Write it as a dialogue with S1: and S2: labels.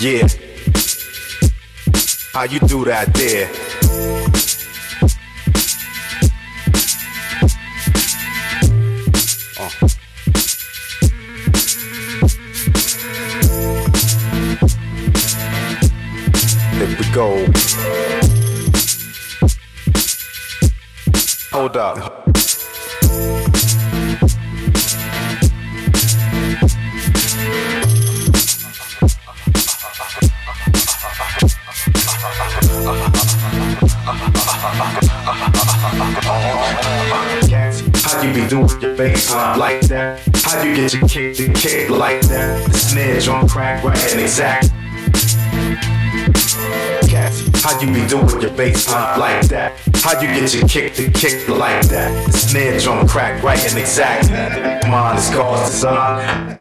S1: Yeah. How you do that there? Uh. Here we go. Hold up. How you be doing your bass like that? How you get your kick to kick like that? The snare drum crack right and exact. How you be doing your bass like that? How you get your kick to kick like that? The snare drum crack right and exact. Mine is cause design.